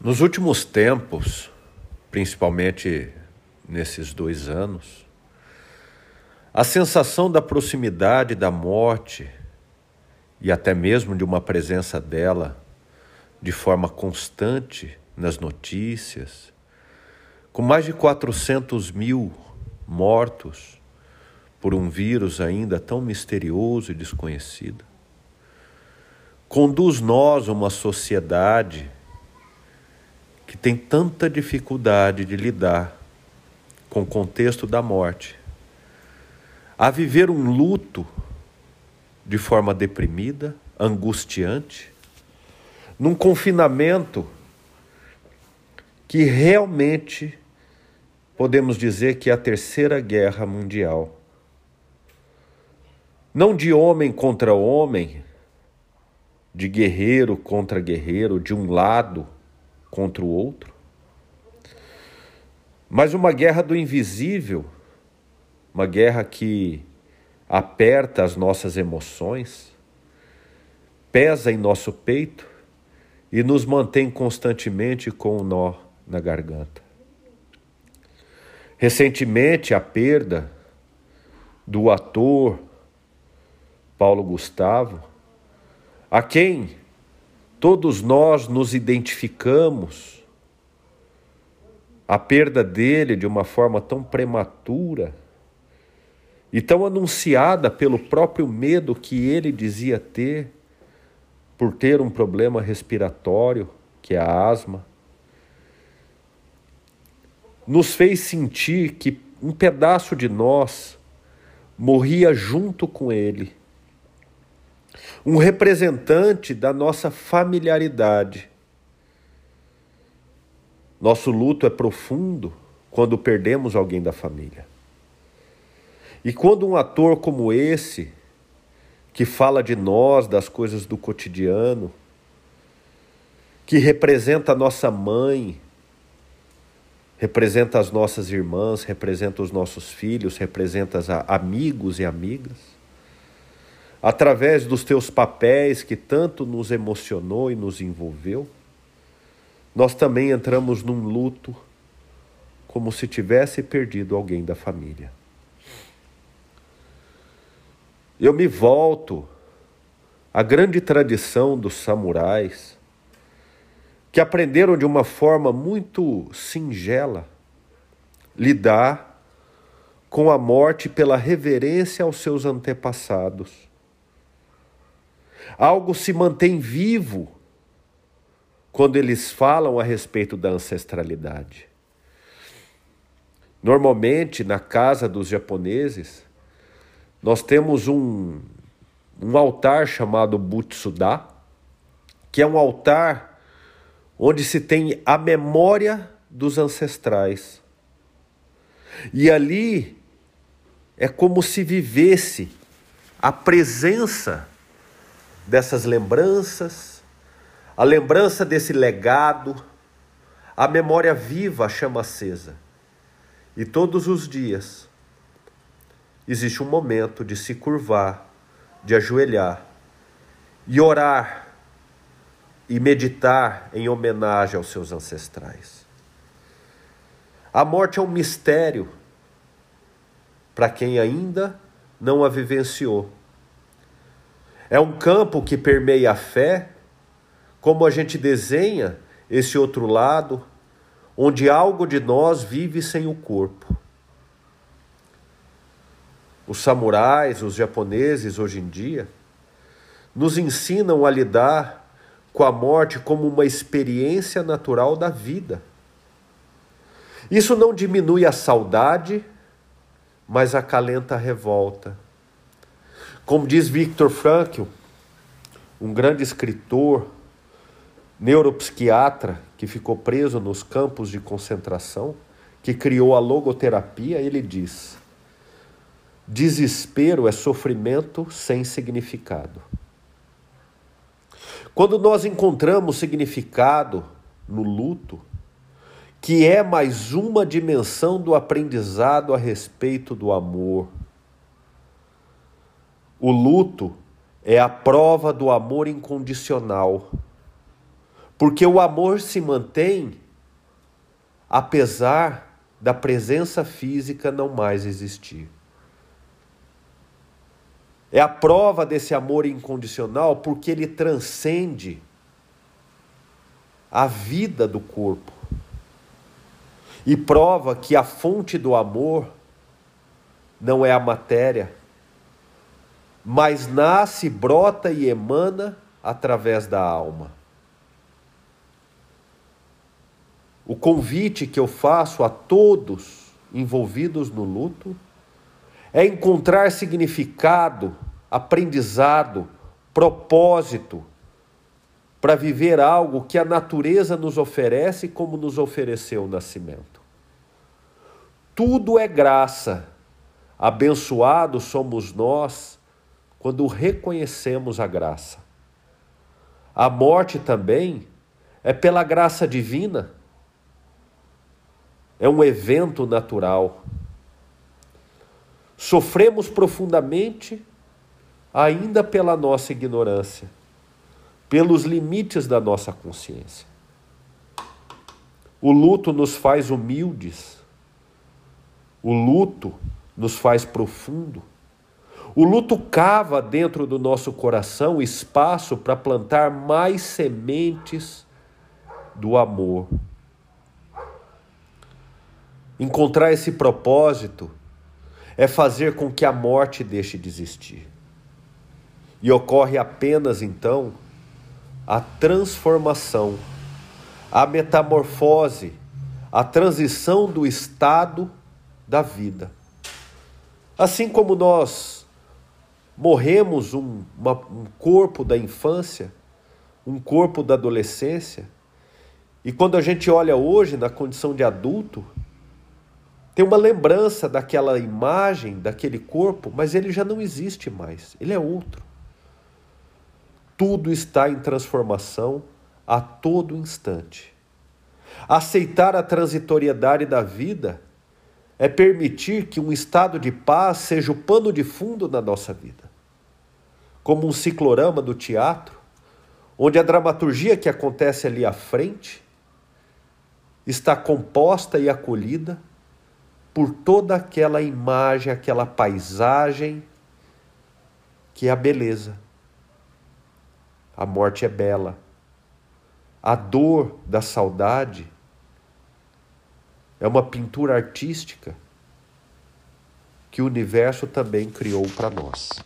Nos últimos tempos, principalmente nesses dois anos, a sensação da proximidade da morte e até mesmo de uma presença dela de forma constante nas notícias, com mais de 400 mil mortos por um vírus ainda tão misterioso e desconhecido, conduz nós a uma sociedade que tem tanta dificuldade de lidar com o contexto da morte, a viver um luto de forma deprimida, angustiante, num confinamento que realmente podemos dizer que é a terceira guerra mundial. Não de homem contra homem, de guerreiro contra guerreiro, de um lado contra o outro, mas uma guerra do invisível, uma guerra que aperta as nossas emoções, pesa em nosso peito e nos mantém constantemente com um nó na garganta. Recentemente, a perda do ator Paulo Gustavo, a quem todos nós nos identificamos, a perda dele de uma forma tão prematura e tão anunciada pelo próprio medo que ele dizia ter por ter um problema respiratório, que é a asma, nos fez sentir que um pedaço de nós morria junto com ele. Um representante da nossa familiaridade. Nosso luto é profundo quando perdemos alguém da família. E quando um ator como esse, que fala de nós, das coisas do cotidiano, que representa a nossa mãe, representa as nossas irmãs, representa os nossos filhos, representa amigos e amigas. Através dos teus papéis que tanto nos emocionou e nos envolveu, nós também entramos num luto como se tivesse perdido alguém da família. Eu me volto à grande tradição dos samurais que aprenderam de uma forma muito singela lidar com a morte pela reverência aos seus antepassados. Algo se mantém vivo quando eles falam a respeito da ancestralidade. Normalmente, na casa dos japoneses, nós temos um, um altar chamado Butsuda, que é um altar onde se tem a memória dos ancestrais. E ali é como se vivesse a presença dessas lembranças, a lembrança desse legado, a memória viva, a chama acesa. E todos os dias existe um momento de se curvar, de ajoelhar e orar e meditar em homenagem aos seus ancestrais. A morte é um mistério para quem ainda não a vivenciou. É um campo que permeia a fé, como a gente desenha esse outro lado, onde algo de nós vive sem o corpo. Os samurais, os japoneses hoje em dia, nos ensinam a lidar com a morte como uma experiência natural da vida. Isso não diminui a saudade, mas acalenta a revolta. Como diz Viktor Frankl, um grande escritor, neuropsiquiatra que ficou preso nos campos de concentração, que criou a logoterapia, ele diz: desespero é sofrimento sem significado. Quando nós encontramos significado no luto, que é mais uma dimensão do aprendizado a respeito do amor. O luto é a prova do amor incondicional, Porque o amor se mantém apesar da presença física não mais existir. É a prova desse amor incondicional porque ele transcende a vida do corpo e prova que a fonte do amor não é a matéria, mas nasce, brota e emana através da alma. O convite que eu faço a todos envolvidos no luto é encontrar significado, aprendizado, propósito para viver algo que a natureza nos oferece como nos ofereceu o nascimento. Tudo é graça. Abençoados somos nós quando reconhecemos a graça. A morte também é pela graça divina. É um evento natural. Sofremos profundamente ainda pela nossa ignorância, pelos limites da nossa consciência. O luto nos faz humildes. O luto nos faz profundo. O luto cava dentro do nosso coração espaço para plantar mais sementes do amor. Encontrar esse propósito é fazer com que a morte deixe de existir. E ocorre apenas então a transformação, a metamorfose, a transição do estado da vida. Assim como nós morremos um, uma, um corpo da infância, um corpo da adolescência, e quando a gente olha hoje na condição de adulto, tem uma lembrança daquela imagem, daquele corpo, mas ele já não existe mais, ele é outro. Tudo está em transformação a todo instante. Aceitar a transitoriedade da vida é permitir que um estado de paz seja o pano de fundo da nossa vida. Como um ciclorama do teatro, onde a dramaturgia que acontece ali à frente está composta e acolhida por toda aquela imagem, aquela paisagem que é a beleza. A morte é bela. A dor da saudade é uma pintura artística que o universo também criou para nós.